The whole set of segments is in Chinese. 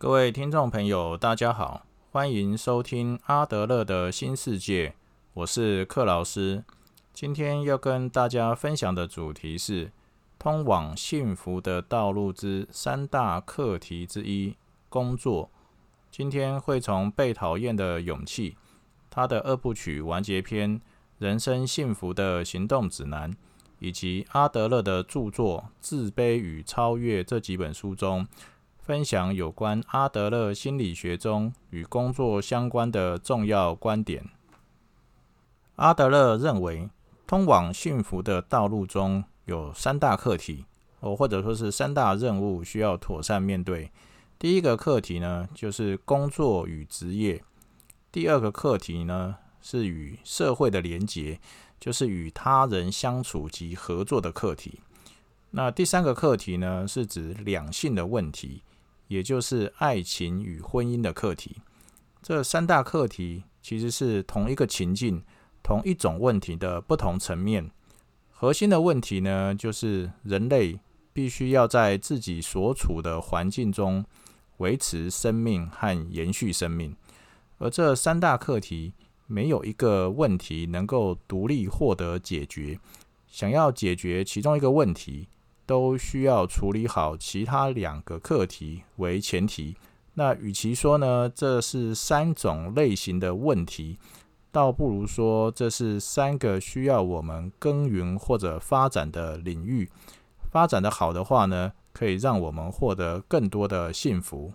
各位听众朋友，大家好，欢迎收听阿德勒的新世界，我是克老师。今天要跟大家分享的主题是通往幸福的道路之三大课题之一——工作。今天会从《被讨厌的勇气》、他的二部曲完结篇《人生幸福的行动指南》，以及阿德勒的著作《自卑与超越》这几本书中。分享有关阿德勒心理学中与工作相关的重要观点。阿德勒认为，通往幸福的道路中有三大课题，哦，或者说是三大任务需要妥善面对。第一个课题呢，就是工作与职业；第二个课题呢，是与社会的连结，就是与他人相处及合作的课题。那第三个课题呢，是指两性的问题。也就是爱情与婚姻的课题，这三大课题其实是同一个情境、同一种问题的不同层面。核心的问题呢，就是人类必须要在自己所处的环境中维持生命和延续生命。而这三大课题没有一个问题能够独立获得解决。想要解决其中一个问题，都需要处理好其他两个课题为前提。那与其说呢，这是三种类型的问题，倒不如说这是三个需要我们耕耘或者发展的领域。发展的好的话呢，可以让我们获得更多的幸福。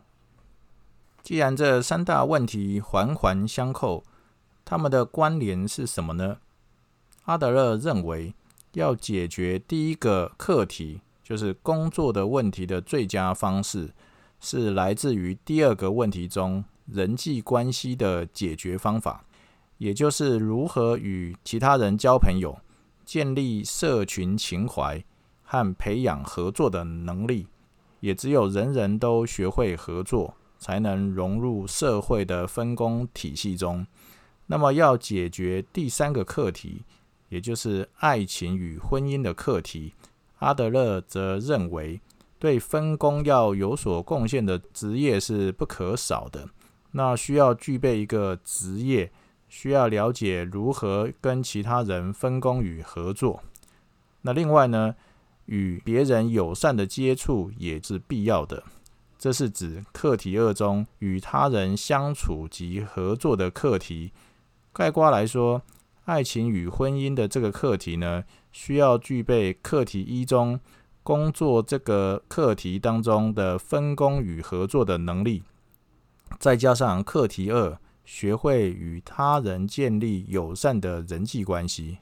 既然这三大问题环环相扣，它们的关联是什么呢？阿德勒认为，要解决第一个课题。就是工作的问题的最佳方式，是来自于第二个问题中人际关系的解决方法，也就是如何与其他人交朋友、建立社群情怀和培养合作的能力。也只有人人都学会合作，才能融入社会的分工体系中。那么，要解决第三个课题，也就是爱情与婚姻的课题。阿德勒则认为，对分工要有所贡献的职业是不可少的。那需要具备一个职业，需要了解如何跟其他人分工与合作。那另外呢，与别人友善的接触也是必要的。这是指课题二中与他人相处及合作的课题。概括来说，爱情与婚姻的这个课题呢？需要具备课题一中工作这个课题当中的分工与合作的能力，再加上课题二学会与他人建立友善的人际关系。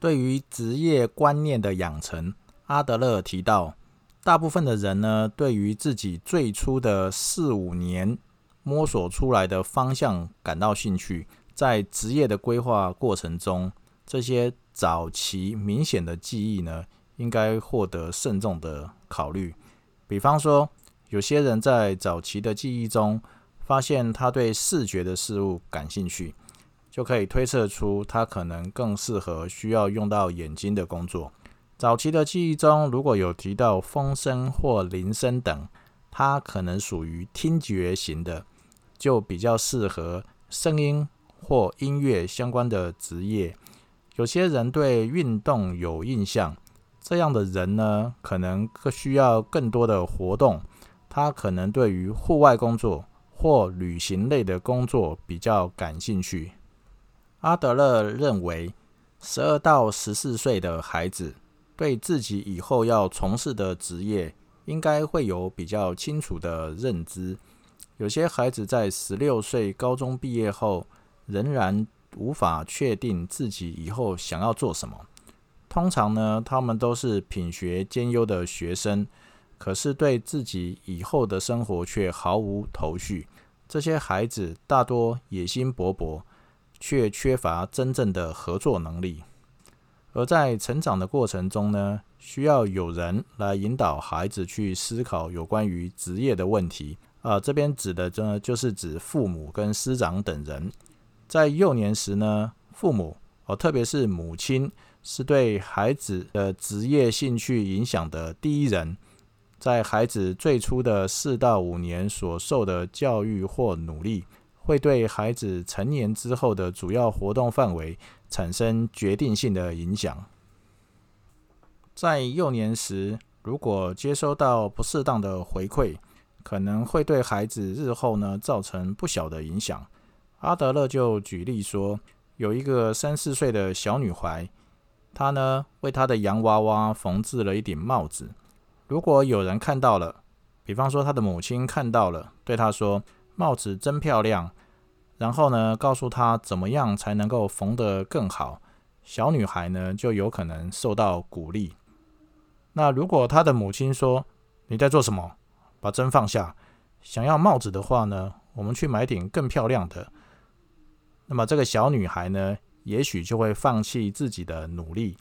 对于职业观念的养成，阿德勒提到，大部分的人呢，对于自己最初的四五年摸索出来的方向感到兴趣，在职业的规划过程中，这些。早期明显的记忆呢，应该获得慎重的考虑。比方说，有些人在早期的记忆中发现他对视觉的事物感兴趣，就可以推测出他可能更适合需要用到眼睛的工作。早期的记忆中如果有提到风声或铃声等，他可能属于听觉型的，就比较适合声音或音乐相关的职业。有些人对运动有印象，这样的人呢，可能需要更多的活动。他可能对于户外工作或旅行类的工作比较感兴趣。阿德勒认为，十二到十四岁的孩子对自己以后要从事的职业，应该会有比较清楚的认知。有些孩子在十六岁高中毕业后，仍然。无法确定自己以后想要做什么。通常呢，他们都是品学兼优的学生，可是对自己以后的生活却毫无头绪。这些孩子大多野心勃勃，却缺乏真正的合作能力。而在成长的过程中呢，需要有人来引导孩子去思考有关于职业的问题。啊，这边指的呢，就是指父母跟师长等人。在幼年时呢，父母哦，特别是母亲，是对孩子的职业兴趣影响的第一人。在孩子最初的四到五年所受的教育或努力，会对孩子成年之后的主要活动范围产生决定性的影响。在幼年时，如果接收到不适当的回馈，可能会对孩子日后呢造成不小的影响。阿德勒就举例说，有一个三四岁的小女孩，她呢为她的洋娃娃缝制了一顶帽子。如果有人看到了，比方说她的母亲看到了，对她说：“帽子真漂亮。”然后呢告诉她怎么样才能够缝得更好，小女孩呢就有可能受到鼓励。那如果她的母亲说：“你在做什么？把针放下。想要帽子的话呢，我们去买顶更漂亮的。”那么这个小女孩呢，也许就会放弃自己的努力。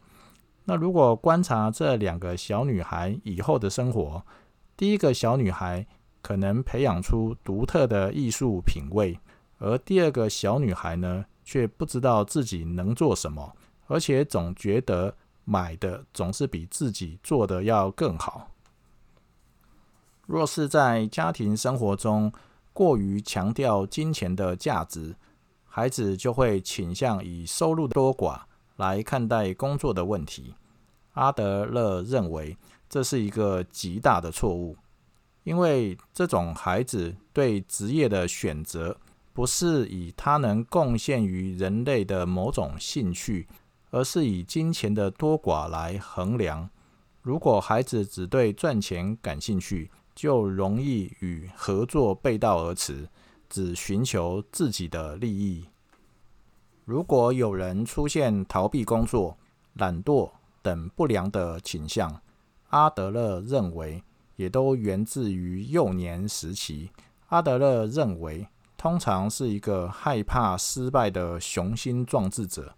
那如果观察这两个小女孩以后的生活，第一个小女孩可能培养出独特的艺术品味，而第二个小女孩呢，却不知道自己能做什么，而且总觉得买的总是比自己做的要更好。若是在家庭生活中过于强调金钱的价值，孩子就会倾向以收入的多寡来看待工作的问题。阿德勒认为这是一个极大的错误，因为这种孩子对职业的选择不是以他能贡献于人类的某种兴趣，而是以金钱的多寡来衡量。如果孩子只对赚钱感兴趣，就容易与合作背道而驰。只寻求自己的利益。如果有人出现逃避工作、懒惰等不良的倾向，阿德勒认为也都源自于幼年时期。阿德勒认为，通常是一个害怕失败的雄心壮志者。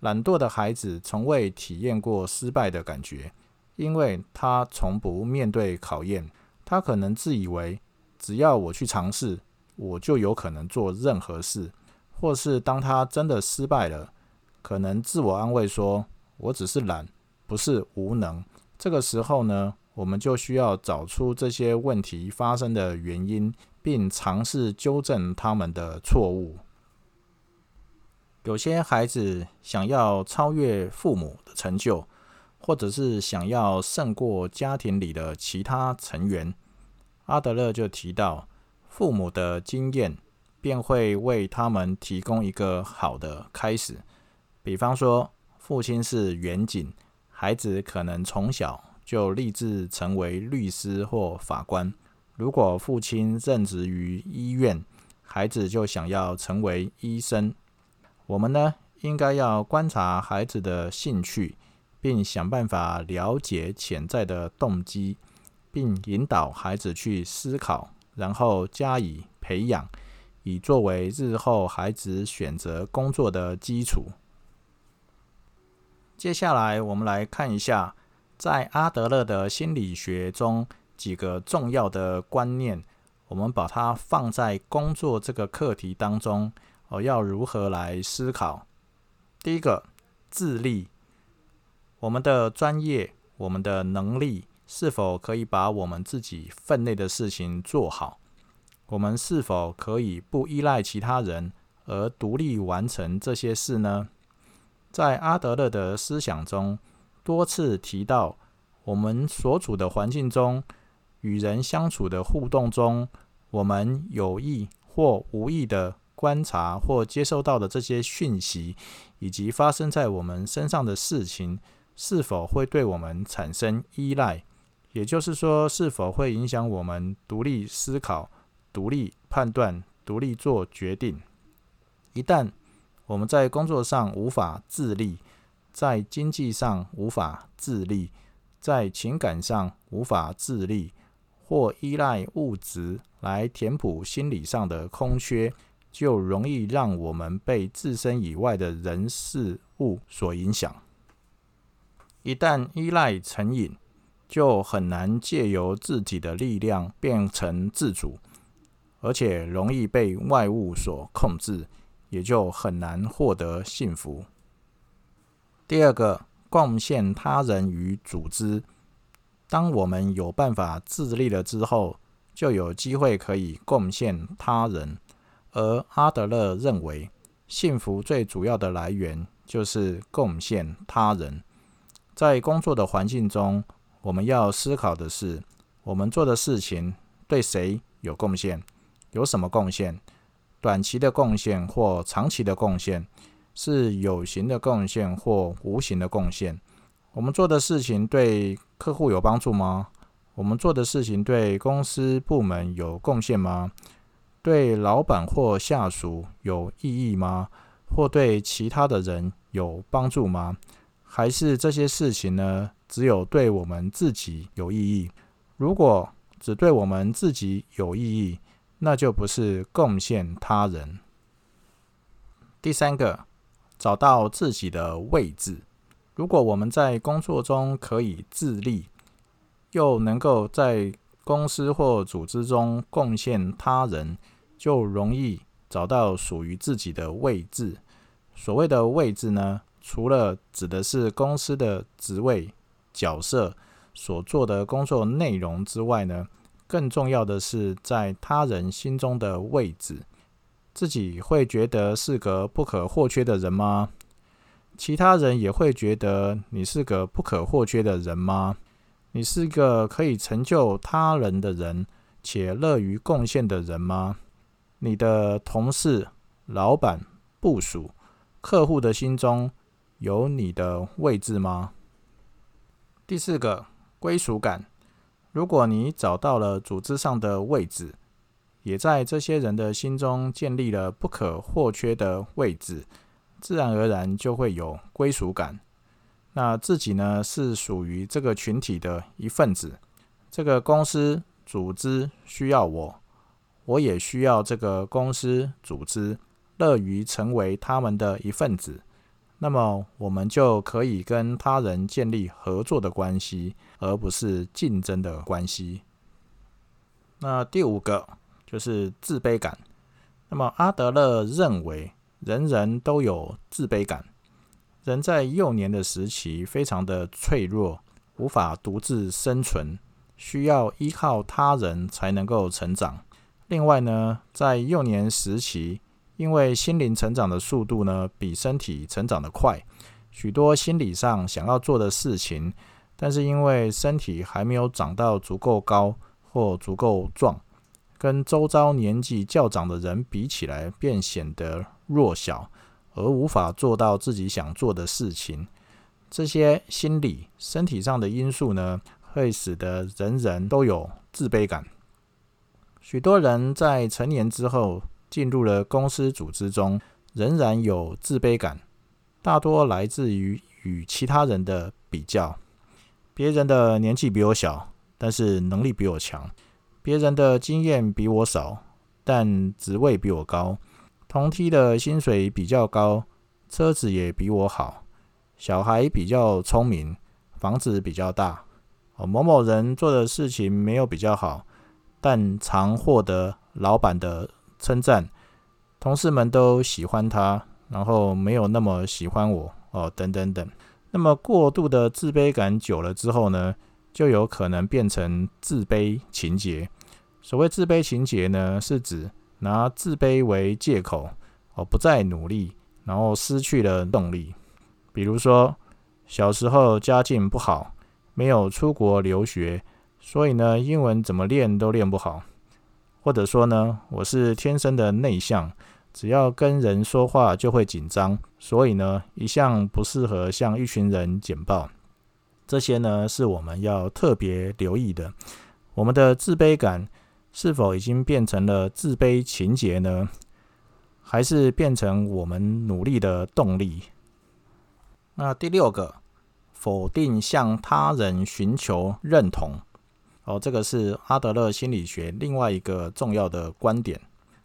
懒惰的孩子从未体验过失败的感觉，因为他从不面对考验。他可能自以为，只要我去尝试。我就有可能做任何事，或是当他真的失败了，可能自我安慰说：“我只是懒，不是无能。”这个时候呢，我们就需要找出这些问题发生的原因，并尝试纠正他们的错误。有些孩子想要超越父母的成就，或者是想要胜过家庭里的其他成员，阿德勒就提到。父母的经验便会为他们提供一个好的开始。比方说，父亲是远景，孩子可能从小就立志成为律师或法官。如果父亲任职于医院，孩子就想要成为医生。我们呢，应该要观察孩子的兴趣，并想办法了解潜在的动机，并引导孩子去思考。然后加以培养，以作为日后孩子选择工作的基础。接下来，我们来看一下，在阿德勒的心理学中几个重要的观念，我们把它放在工作这个课题当中，哦，要如何来思考？第一个，自立，我们的专业，我们的能力。是否可以把我们自己分内的事情做好？我们是否可以不依赖其他人而独立完成这些事呢？在阿德勒的思想中，多次提到我们所处的环境中、与人相处的互动中，我们有意或无意的观察或接收到的这些讯息，以及发生在我们身上的事情，是否会对我们产生依赖？也就是说，是否会影响我们独立思考、独立判断、独立做决定？一旦我们在工作上无法自立，在经济上无法自立，在情感上无法自立，或依赖物质来填补心理上的空缺，就容易让我们被自身以外的人事物所影响。一旦依赖成瘾，就很难借由自己的力量变成自主，而且容易被外物所控制，也就很难获得幸福。第二个，贡献他人与组织，当我们有办法自立了之后，就有机会可以贡献他人。而阿德勒认为，幸福最主要的来源就是贡献他人。在工作的环境中，我们要思考的是，我们做的事情对谁有贡献？有什么贡献？短期的贡献或长期的贡献？是有形的贡献或无形的贡献？我们做的事情对客户有帮助吗？我们做的事情对公司部门有贡献吗？对老板或下属有意义吗？或对其他的人有帮助吗？还是这些事情呢？只有对我们自己有意义？如果只对我们自己有意义，那就不是贡献他人。第三个，找到自己的位置。如果我们在工作中可以自立，又能够在公司或组织中贡献他人。就容易找到属于自己的位置。所谓的位置呢，除了指的是公司的职位、角色所做的工作内容之外呢，更重要的是在他人心中的位置。自己会觉得是个不可或缺的人吗？其他人也会觉得你是个不可或缺的人吗？你是个可以成就他人的人，且乐于贡献的人吗？你的同事、老板、部属、客户的心中有你的位置吗？第四个归属感。如果你找到了组织上的位置，也在这些人的心中建立了不可或缺的位置，自然而然就会有归属感。那自己呢，是属于这个群体的一份子。这个公司、组织需要我。我也需要这个公司组织，乐于成为他们的一份子，那么我们就可以跟他人建立合作的关系，而不是竞争的关系。那第五个就是自卑感。那么阿德勒认为，人人都有自卑感。人在幼年的时期非常的脆弱，无法独自生存，需要依靠他人才能够成长。另外呢，在幼年时期，因为心灵成长的速度呢比身体成长的快，许多心理上想要做的事情，但是因为身体还没有长到足够高或足够壮，跟周遭年纪较长的人比起来，便显得弱小，而无法做到自己想做的事情。这些心理、身体上的因素呢，会使得人人都有自卑感。许多人在成年之后进入了公司组织中，仍然有自卑感，大多来自于与其他人的比较。别人的年纪比我小，但是能力比我强；别人的经验比我少，但职位比我高；同梯的薪水比较高，车子也比我好；小孩比较聪明，房子比较大。某某人做的事情没有比较好。但常获得老板的称赞，同事们都喜欢他，然后没有那么喜欢我哦，等等等。那么过度的自卑感久了之后呢，就有可能变成自卑情节。所谓自卑情节呢，是指拿自卑为借口哦，不再努力，然后失去了动力。比如说，小时候家境不好，没有出国留学。所以呢，英文怎么练都练不好，或者说呢，我是天生的内向，只要跟人说话就会紧张，所以呢，一向不适合向一群人简报。这些呢，是我们要特别留意的。我们的自卑感是否已经变成了自卑情节呢？还是变成我们努力的动力？那第六个，否定向他人寻求认同。哦，这个是阿德勒心理学另外一个重要的观点。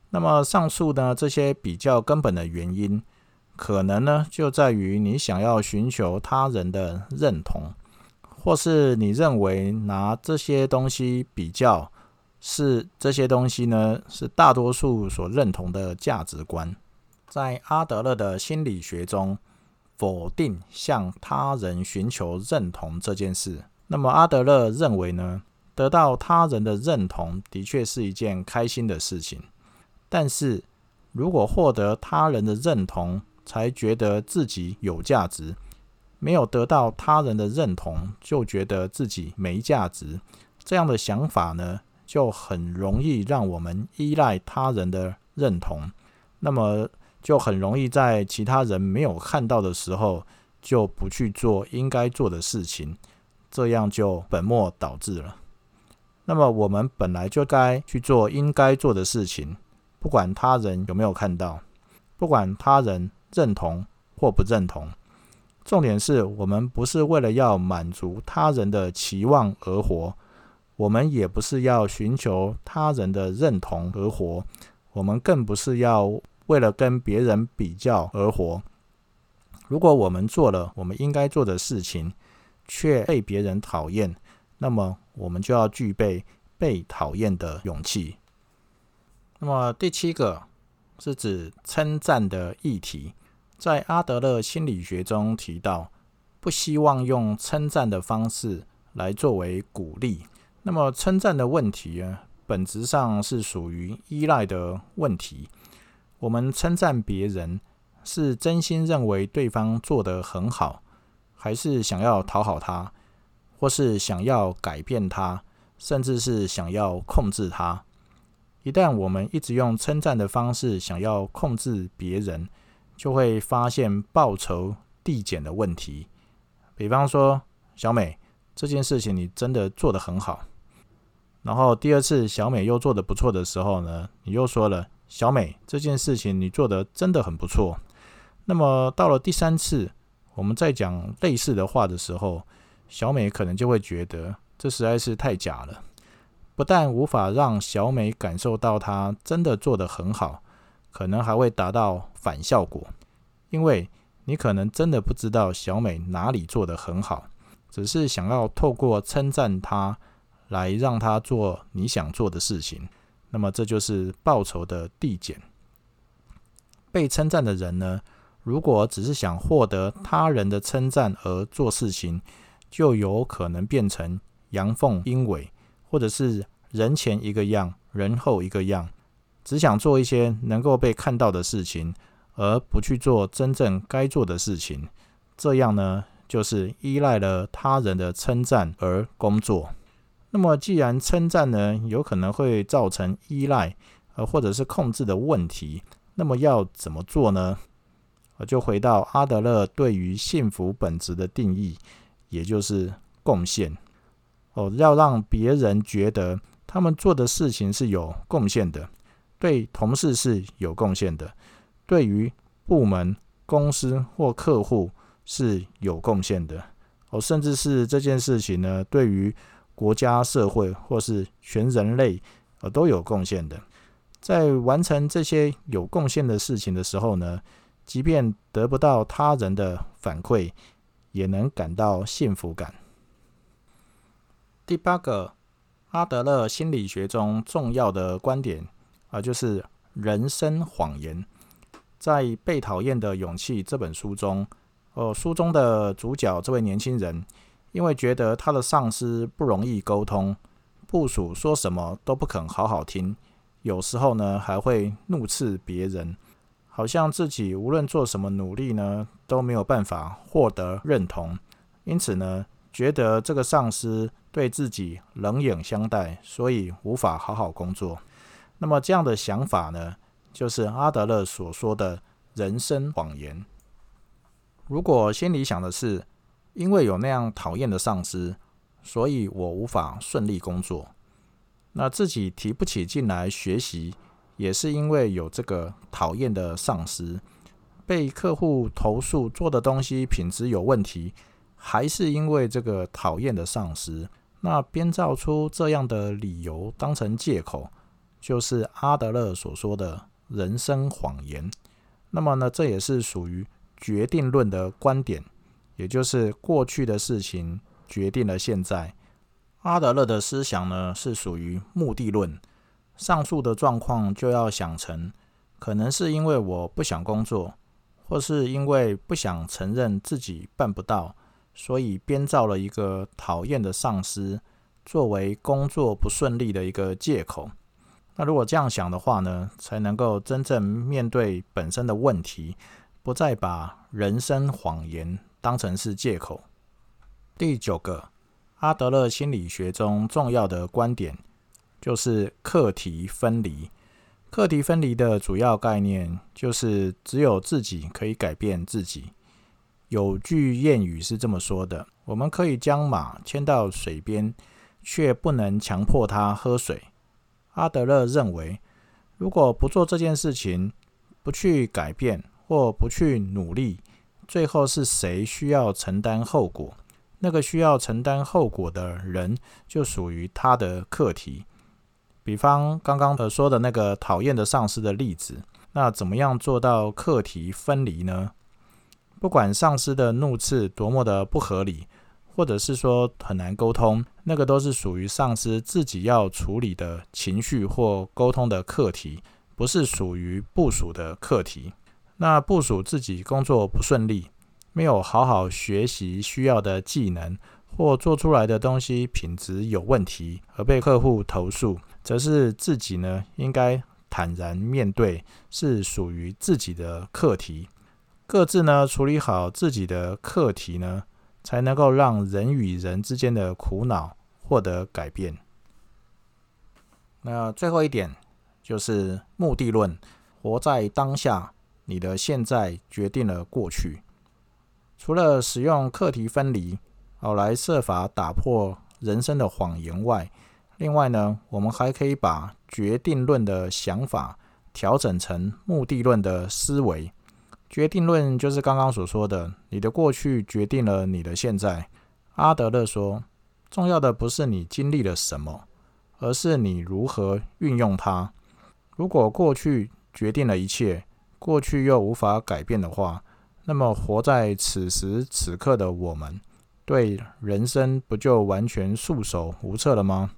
那么上述呢这些比较根本的原因，可能呢就在于你想要寻求他人的认同，或是你认为拿这些东西比较，是这些东西呢是大多数所认同的价值观。在阿德勒的心理学中，否定向他人寻求认同这件事。那么阿德勒认为呢，得到他人的认同的确是一件开心的事情，但是如果获得他人的认同才觉得自己有价值，没有得到他人的认同就觉得自己没价值，这样的想法呢，就很容易让我们依赖他人的认同，那么就很容易在其他人没有看到的时候，就不去做应该做的事情。这样就本末倒置了。那么我们本来就该去做应该做的事情，不管他人有没有看到，不管他人认同或不认同。重点是我们不是为了要满足他人的期望而活，我们也不是要寻求他人的认同而活，我们更不是要为了跟别人比较而活。如果我们做了我们应该做的事情，却被别人讨厌，那么我们就要具备被讨厌的勇气。那么第七个是指称赞的议题，在阿德勒心理学中提到，不希望用称赞的方式来作为鼓励。那么称赞的问题呢，本质上是属于依赖的问题。我们称赞别人，是真心认为对方做得很好。还是想要讨好他，或是想要改变他，甚至是想要控制他。一旦我们一直用称赞的方式想要控制别人，就会发现报酬递减的问题。比方说，小美这件事情你真的做得很好，然后第二次小美又做得不错的时候呢，你又说了小美这件事情你做得真的很不错。那么到了第三次。我们在讲类似的话的时候，小美可能就会觉得这实在是太假了，不但无法让小美感受到她真的做得很好，可能还会达到反效果，因为你可能真的不知道小美哪里做得很好，只是想要透过称赞她来让她做你想做的事情，那么这就是报酬的递减。被称赞的人呢？如果只是想获得他人的称赞而做事情，就有可能变成阳奉阴违，或者是人前一个样，人后一个样，只想做一些能够被看到的事情，而不去做真正该做的事情。这样呢，就是依赖了他人的称赞而工作。那么，既然称赞呢有可能会造成依赖，呃，或者是控制的问题，那么要怎么做呢？我就回到阿德勒对于幸福本质的定义，也就是贡献。哦，要让别人觉得他们做的事情是有贡献的，对同事是有贡献的，对于部门、公司或客户是有贡献的。哦，甚至是这件事情呢，对于国家、社会或是全人类，呃，都有贡献的。在完成这些有贡献的事情的时候呢？即便得不到他人的反馈，也能感到幸福感。第八个，阿德勒心理学中重要的观点啊，就是人生谎言。在《被讨厌的勇气》这本书中，呃，书中的主角这位年轻人，因为觉得他的上司不容易沟通，部署说什么都不肯好好听，有时候呢还会怒斥别人。好像自己无论做什么努力呢，都没有办法获得认同，因此呢，觉得这个上司对自己冷眼相待，所以无法好好工作。那么这样的想法呢，就是阿德勒所说的人生谎言。如果心里想的是，因为有那样讨厌的上司，所以我无法顺利工作，那自己提不起劲来学习。也是因为有这个讨厌的上司，被客户投诉做的东西品质有问题，还是因为这个讨厌的上司，那编造出这样的理由当成借口，就是阿德勒所说的人生谎言。那么呢，这也是属于决定论的观点，也就是过去的事情决定了现在。阿德勒的思想呢，是属于目的论。上述的状况就要想成，可能是因为我不想工作，或是因为不想承认自己办不到，所以编造了一个讨厌的上司，作为工作不顺利的一个借口。那如果这样想的话呢，才能够真正面对本身的问题，不再把人生谎言当成是借口。第九个，阿德勒心理学中重要的观点就是课题分离。课题分离的主要概念就是只有自己可以改变自己。有句谚语是这么说的：“我们可以将马牵到水边，却不能强迫它喝水。”阿德勒认为，如果不做这件事情，不去改变或不去努力，最后是谁需要承担后果？那个需要承担后果的人，就属于他的课题。比方刚刚的说的那个讨厌的上司的例子，那怎么样做到课题分离呢？不管上司的怒斥多么的不合理，或者是说很难沟通，那个都是属于上司自己要处理的情绪或沟通的课题，不是属于部署的课题。那部署自己工作不顺利，没有好好学习需要的技能，或做出来的东西品质有问题而被客户投诉，则是自己呢应该坦然面对，是属于自己的课题。各自呢处理好自己的课题呢，才能够让人与人之间的苦恼获得改变。那最后一点就是目的论，活在当下，你的现在决定了过去。除了使用课题分离，好来设法打破人生的谎言外，另外呢，我们还可以把决定论的想法调整成目的论的思维。决定论就是刚刚所说的，你的过去决定了你的现在。阿德勒说，重要的不是你经历了什么，而是你如何运用它。如果过去决定了一切，过去又无法改变的话，那么活在此时此刻的我们，对人生不就完全束手无策了吗？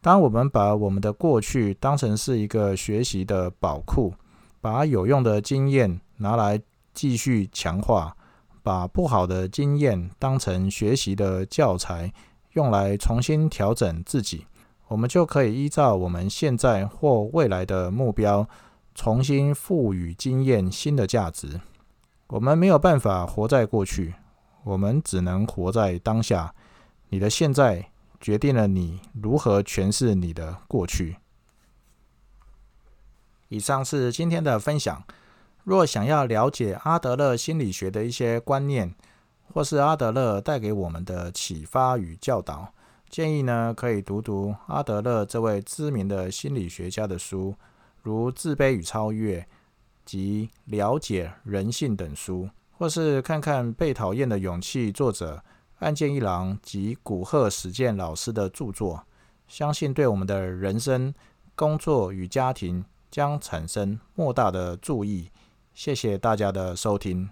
当我们把我们的过去当成是一个学习的宝库，把有用的经验拿来。继续强化，把不好的经验当成学习的教材，用来重新调整自己，我们就可以依照我们现在或未来的目标，重新赋予经验新的价值。我们没有办法活在过去，我们只能活在当下。你的现在决定了你如何诠释你的过去。以上是今天的分享。若想要了解阿德勒心理学的一些观念，或是阿德勒带给我们的启发与教导，建议呢可以读读阿德勒这位知名的心理学家的书，如《自卑与超越》及《了解人性》等书，或是看看《被讨厌的勇气》作者岸见一郎及古贺史健老师的著作，相信对我们的人生、工作与家庭将产生莫大的注意。谢谢大家的收听。